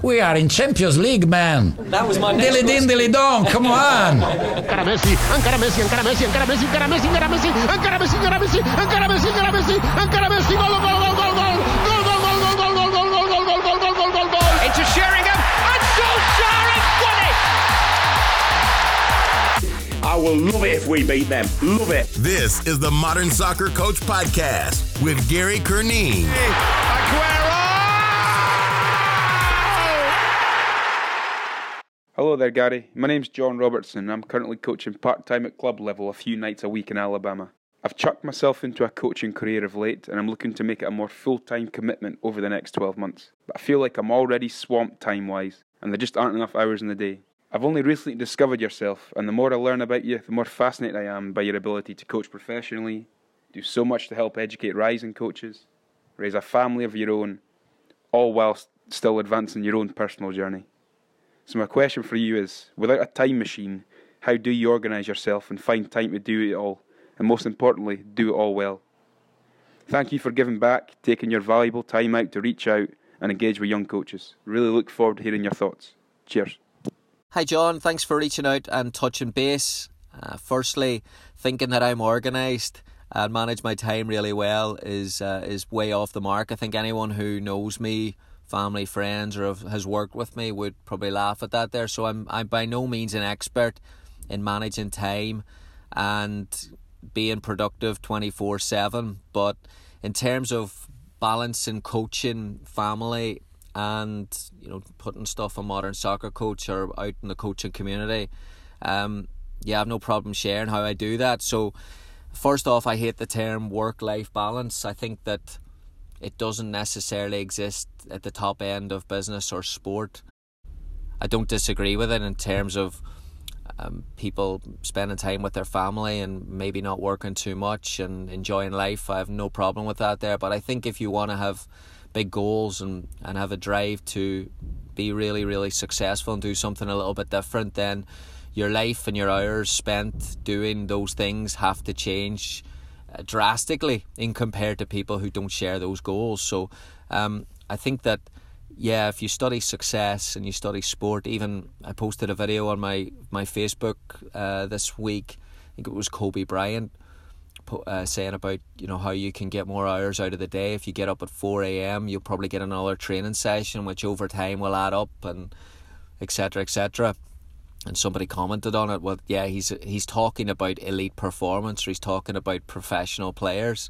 We are in Champions League, man. That was my Dilly din, dilly dong, come on. Encara Messi, encara Messi, encara Messi, encara Messi, encara Messi, encara Messi, encara Messi, encara Messi, encara Messi, encara Messi, encara Messi, gol, gol, gol, gol, gol, gol, gol, gol, gol, gol, gol, gol, gol, gol, gol, gol, gol, gol, gol. into Sheringham, and Solskjaer has won it! I will love it if we beat them. Love it. This is the Modern Soccer Coach Podcast with Gary Curneen. Hello there, Gary. My name's John Robertson. and I'm currently coaching part time at club level a few nights a week in Alabama. I've chucked myself into a coaching career of late and I'm looking to make it a more full time commitment over the next 12 months. But I feel like I'm already swamped time wise and there just aren't enough hours in the day. I've only recently discovered yourself, and the more I learn about you, the more fascinated I am by your ability to coach professionally, do so much to help educate rising coaches, raise a family of your own, all whilst still advancing your own personal journey. So, my question for you is without a time machine, how do you organise yourself and find time to do it all? And most importantly, do it all well? Thank you for giving back, taking your valuable time out to reach out and engage with young coaches. Really look forward to hearing your thoughts. Cheers. Hi, John. Thanks for reaching out and touching base. Uh, firstly, thinking that I'm organised and manage my time really well is uh, is way off the mark. I think anyone who knows me, family, friends, or have, has worked with me would probably laugh at that. There, so I'm I'm by no means an expert in managing time and being productive twenty four seven. But in terms of balancing coaching, family, and you know putting stuff on modern soccer coach or out in the coaching community um yeah i've no problem sharing how i do that so first off i hate the term work life balance i think that it doesn't necessarily exist at the top end of business or sport. I don't disagree with it in terms of um, people spending time with their family and maybe not working too much and enjoying life. I have no problem with that there but i think if you want to have big goals and, and have a drive to be really, really successful and do something a little bit different, then your life and your hours spent doing those things have to change drastically in compared to people who don't share those goals. So um, I think that yeah, if you study success and you study sport, even I posted a video on my my Facebook uh, this week. I think it was Kobe Bryant uh, saying about you know how you can get more hours out of the day if you get up at 4 a.m you'll probably get another training session which over time will add up and etc etc and somebody commented on it well yeah he's he's talking about elite performance or he's talking about professional players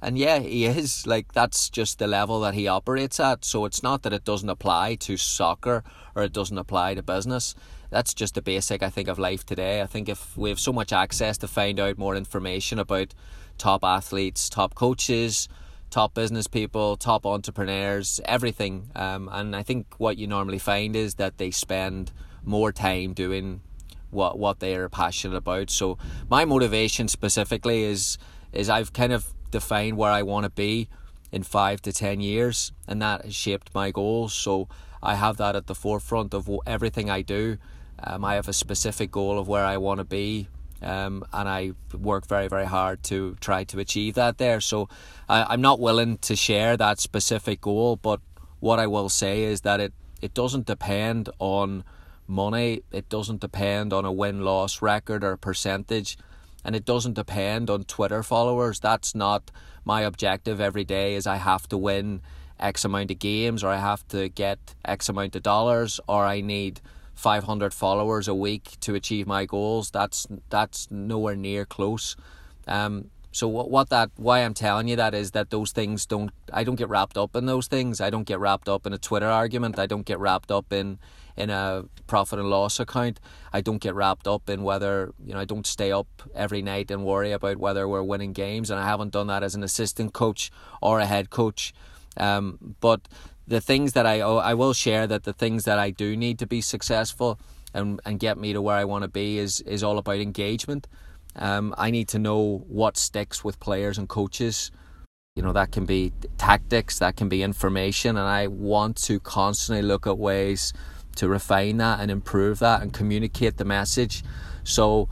and yeah he is like that's just the level that he operates at so it's not that it doesn't apply to soccer or it doesn't apply to business that's just the basic I think of life today. I think if we have so much access to find out more information about top athletes, top coaches, top business people, top entrepreneurs, everything. Um, and I think what you normally find is that they spend more time doing what what they are passionate about. So my motivation specifically is is I've kind of defined where I want to be in five to ten years, and that has shaped my goals. So I have that at the forefront of everything I do. Um, I have a specific goal of where I want to be, um, and I work very, very hard to try to achieve that there. So I, am not willing to share that specific goal, but what I will say is that it, it doesn't depend on money, it doesn't depend on a win loss record or percentage, and it doesn't depend on Twitter followers. That's not my objective every day, is I have to win X amount of games, or I have to get X amount of dollars, or I need 500 followers a week to achieve my goals. That's that's nowhere near close. Um, so what what that why I'm telling you that is that those things don't I don't get wrapped up in those things. I don't get wrapped up in a Twitter argument. I don't get wrapped up in in a profit and loss account. I don't get wrapped up in whether you know I don't stay up every night and worry about whether we're winning games. And I haven't done that as an assistant coach or a head coach. Um, but the things that I I will share that the things that I do need to be successful and and get me to where I want to be is is all about engagement. Um, I need to know what sticks with players and coaches. You know that can be tactics, that can be information, and I want to constantly look at ways to refine that and improve that and communicate the message. So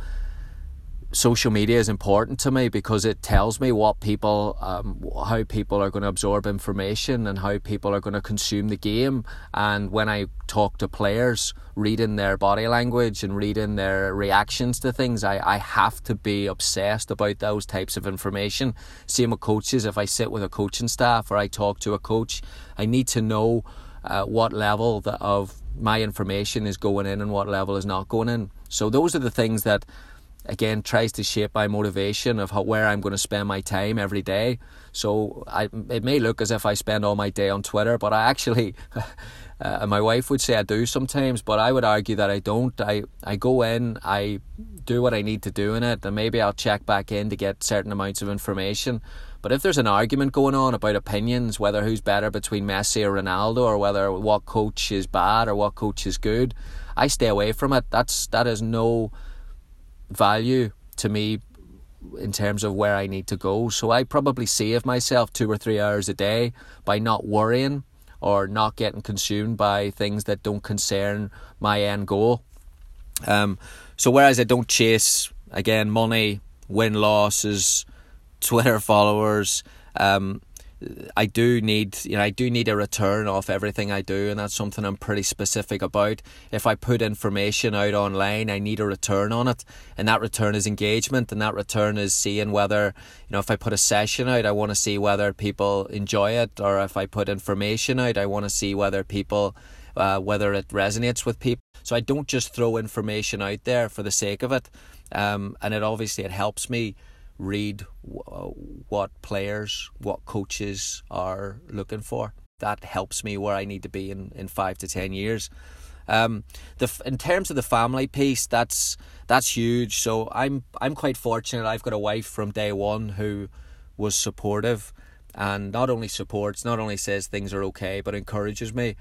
social media is important to me because it tells me what people, um, how people are going to absorb information and how people are going to consume the game. And when I talk to players, reading their body language and reading their reactions to things, I, I have to be obsessed about those types of information. Same with coaches. If I sit with a coaching staff or I talk to a coach, I need to know uh, what level of my information is going in and what level is not going in. So those are the things that again tries to shape my motivation of how, where I'm going to spend my time every day. So I, it may look as if I spend all my day on Twitter, but I actually, uh, my wife would say I do sometimes, but I would argue that I don't. I, I go in, I do what I need to do in it, and maybe I'll check back in to get certain amounts of information. But if there's an argument going on about opinions, whether who's better between Messi or Ronaldo, or whether what coach is bad or what coach is good, I stay away from it. That's that is no value to me in terms of where I need to go. So I probably save myself two or three hours a day by not worrying or not getting consumed by things that don't concern my end goal. Um, so whereas I don't chase again money, win losses, Twitter followers, um, I do need, you know, I do need a return off everything I do, and that's something I'm pretty specific about. If I put information out online, I need a return on it, and that return is engagement, and that return is seeing whether, you know, if I put a session out, I want to see whether people enjoy it, or if I put information out, I want to see whether people, uh, whether it resonates with people. So I don't just throw information out there for the sake of it, um, and it obviously it helps me read what players, what coaches are looking for. That helps me where I need to be in, in five to ten years. Um, the in terms of the family piece, that's that's huge. So I'm I'm quite fortunate. I've got a wife from day one who was supportive, and not only supports, not only says things are okay, but encourages me,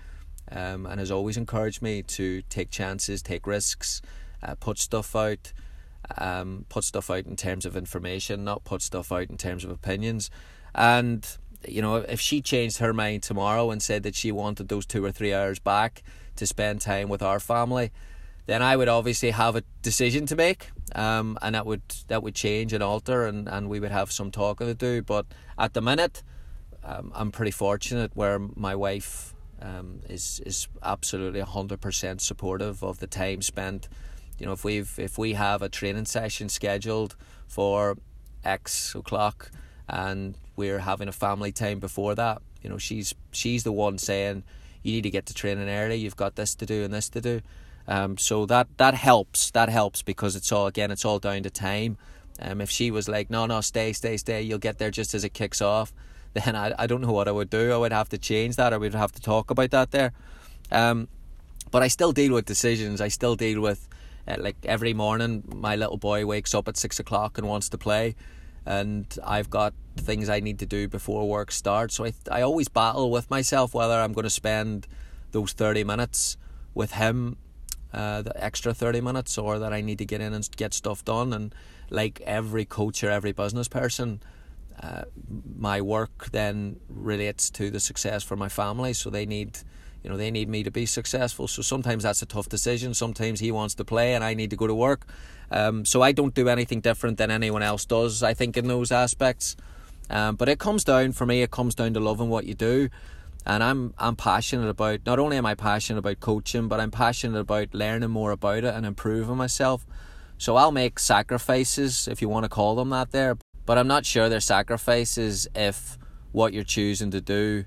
um, and has always encouraged me to take chances, take risks, uh, put stuff out um, put stuff out in terms of information, not put stuff out in terms of opinions. And you know, if she changed her mind tomorrow and said that she wanted those two or three hours back to spend time with our family, then I would obviously have a decision to make, um, and that would that would change and alter, and, and we would have some talking to do. But at the minute, um, I'm pretty fortunate where my wife um, is is absolutely hundred percent supportive of the time spent you know if we've if we have a training session scheduled for X o'clock and we're having a family time before that, you know she's she's the one saying you need to get to training early. You've got this to do and this to do. Um, so that that helps. That helps because it's all again it's all down to time. Um, if she was like, no, no, stay, stay, stay, you'll get there just as it kicks off, then I, I don't know what I would do. I would have to change that. I would have to talk about that there. Um, but I still deal with decisions. I still deal with uh, like every morning, my little boy wakes up at six o'clock and wants to play, and I've got things I need to do before work starts. So I I always battle with myself whether I'm going to spend those thirty minutes with him, uh, the extra thirty minutes, or that I need to get in and get stuff done. And like every coach or every business person. Uh, my work then relates to the success for my family, so they need you know they need me to be successful. So sometimes that's a tough decision. Sometimes he wants to play and i need to go to work. Um, so i don't do anything different than anyone else does i think in those aspects. Um, but it comes down for me it comes down to loving what you do. And i'm i'm passionate about not only am i passionate about coaching but i'm passionate about learning more about it and improving myself. So i'll make sacrifices if you want to call them that there but i'm not sure they're sacrifices if what you're choosing to do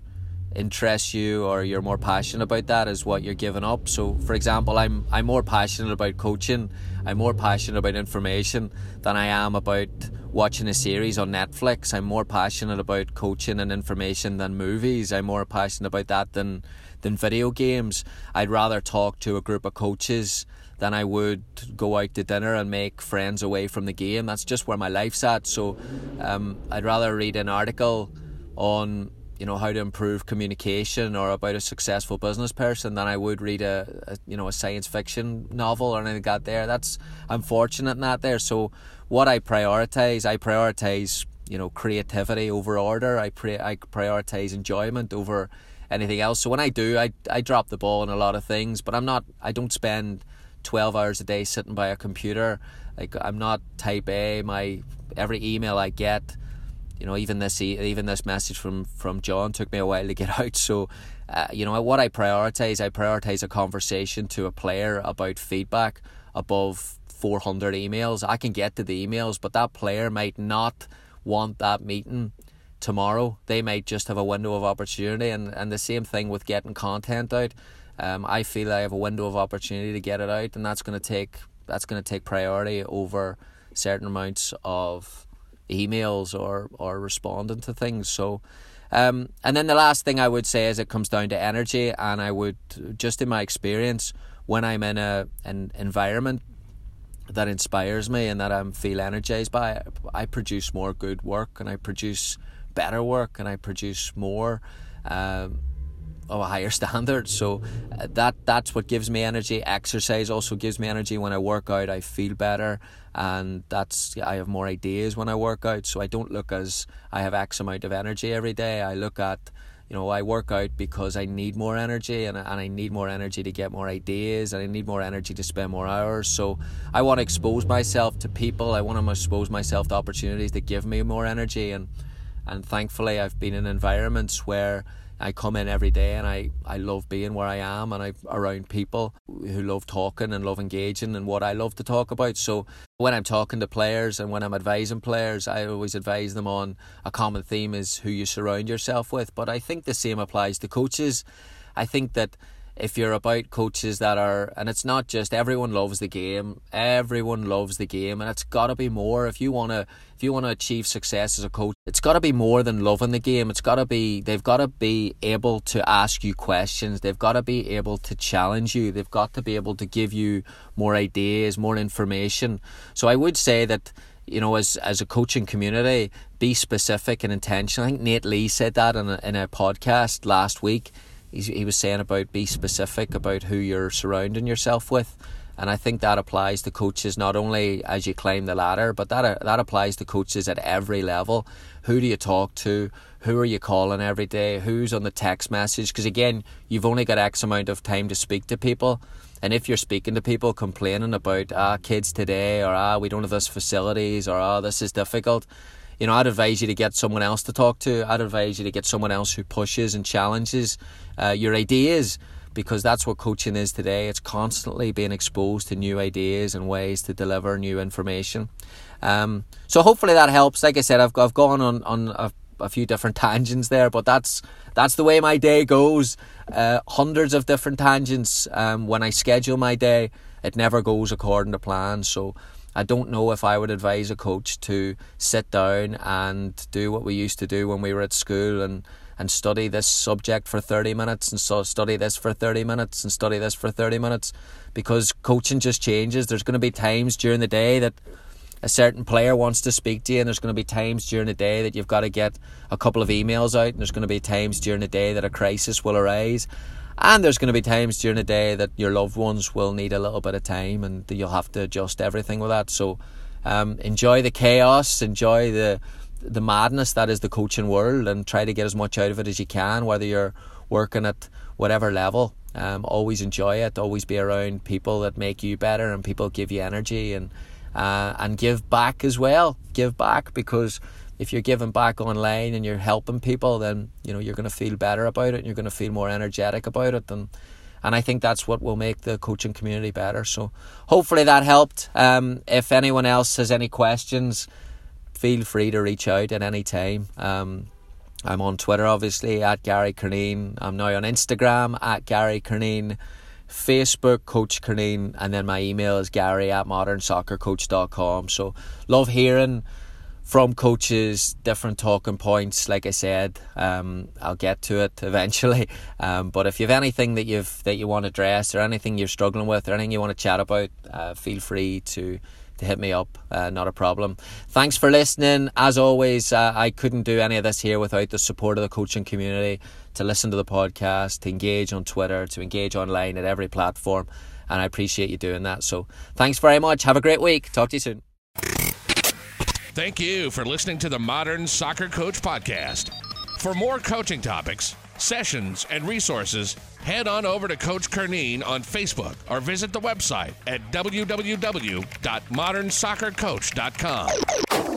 interests you or you're more passionate about that is what you're giving up. So for example, I'm I'm more passionate about coaching, I'm more passionate about information than I am about watching a series on Netflix. I'm more passionate about coaching and information than movies. I'm more passionate about that than than video games. I'd rather talk to a group of coaches than I would go out to dinner and make friends away from the game. That's just where my life's at. So um, I'd rather read an article on you know how to improve communication or about a successful business person than I would read a, a, you know a science fiction novel or anything like that there that's I'm fortunate in that there so what I prioritize I prioritize you know creativity over order I pre- I prioritize enjoyment over anything else so when I do I I drop the ball in a lot of things but I'm not I don't spend 12 hours a day sitting by a computer. Like I'm not type A. My every email I get, you know, even this even this message from from John took me a while to get out. So, uh, you know, what I prioritize, I prioritize a conversation to a player about feedback above 400 emails. I can get to the emails, but that player might not want that meeting tomorrow. They might just have a window of opportunity, and, and the same thing with getting content out. Um, I feel I have a window of opportunity to get it out, and that's going to take that's going to take priority over certain amounts of emails or or responding to things. So. Um, and then the last thing I would say is it comes down to energy, and I would just in my experience when I'm in a an environment that inspires me and that I feel energized by, I produce more good work and I produce better work and I produce more um, of a higher standard. So uh, that that's what gives me energy. Exercise also gives me energy. When I work out, I feel better, and that's I have more ideas when I work out. So I don't look as I have X amount of energy every day. I look at you know, I work out because I need more energy and, and I need more energy to get more ideas and I need more energy to spend more hours. So I want to expose myself to people. I want to expose myself to opportunities that give me more energy. And, and thankfully, I've been in environments where I come in every day and I, I love being where I am and I'm around people who love talking and love engaging and what I love to talk about. So when I'm talking to players and when I'm advising players, I always advise them on a common theme is who you surround yourself with. But I think the same applies to coaches. I think that if you're about coaches that are and it's not just everyone loves the game everyone loves the game and it's got to be more. If you want to if you want to achieve success as a coach it's got to be more than loving the game. It's got to be they've got to be able to ask you questions. They've got to be able to challenge you. They've got to be able to give you more ideas more information. So i would say that you know, as as a coaching community, be specific and intentional. I think Nate Lee said that in a, in a podcast last week he was saying about be specific about who you're surrounding yourself with. And I think that applies to coaches not only as you climb the ladder, but that that applies to coaches at every level. Who do you talk to? Who are you calling every day? Who's on the text message? Because again, you've only got X amount of time to speak to people. And if you're speaking to people complaining about ah kids today or ah we don't have this facilities or ah this is difficult, you know, I'd advise you to get someone else to talk to. I'd advise you to get someone else who pushes and challenges uh, your ideas because that's what coaching is today. It's constantly being exposed to new ideas and ways to deliver new information. Um, so hopefully that helps. Like I said, I've, I've gone on, on a, a few different tangents there, but that's that's the way my day goes. Uh, hundreds of different tangents. Um, when I schedule my day, it never goes according to plan. So I don't know if I would advise a coach to sit down and do what we used to do when we were at school and and study this subject for 30 minutes and so study this for 30 minutes and study this for 30 minutes. Because coaching just changes. There's going to be times during the day that a certain player wants to speak to you and there's going to be times during the day that you've got to get a couple of emails out and there's going to be times during the day that a crisis will arise and there's going to be times during the day that your loved ones will need a little bit of time and you'll have to adjust everything with that. So um, enjoy the chaos, enjoy the the madness that is the coaching world, and try to get as much out of it as you can, whether you're working at whatever level. Um, always enjoy it. Always be around people that make you better and people give you energy and uh, and give back as well. Give back because if you're giving back online and you're helping people, then you know you're going to feel better about it and you're going to feel more energetic about it and and I think that's what will make the coaching community better. So hopefully that helped. Um, if anyone else has any questions, feel free to reach out at any time. Um, I'm on Twitter, obviously, at Gary Curneen. I'm now on Instagram, at Gary Curneen. Facebook, Coach Curneen. And then my email is gary at modernsoccercoach.com. So love hearing from coaches, different talking points. Like I said, um, I'll get to it eventually. Um, but if you have anything that you've that you want to address, or anything you're struggling with, or anything you want to chat about, uh, feel free to to hit me up. Uh, not a problem. Thanks for listening. As always, uh, I couldn't do any of this here without the support of the coaching community. To listen to the podcast, to engage on Twitter, to engage online at every platform, and I appreciate you doing that. So, thanks very much. Have a great week. Talk to you soon. Thank you for listening to the Modern Soccer Coach Podcast. For more coaching topics, sessions, and resources, head on over to Coach Curneen on Facebook or visit the website at www.modernsoccercoach.com.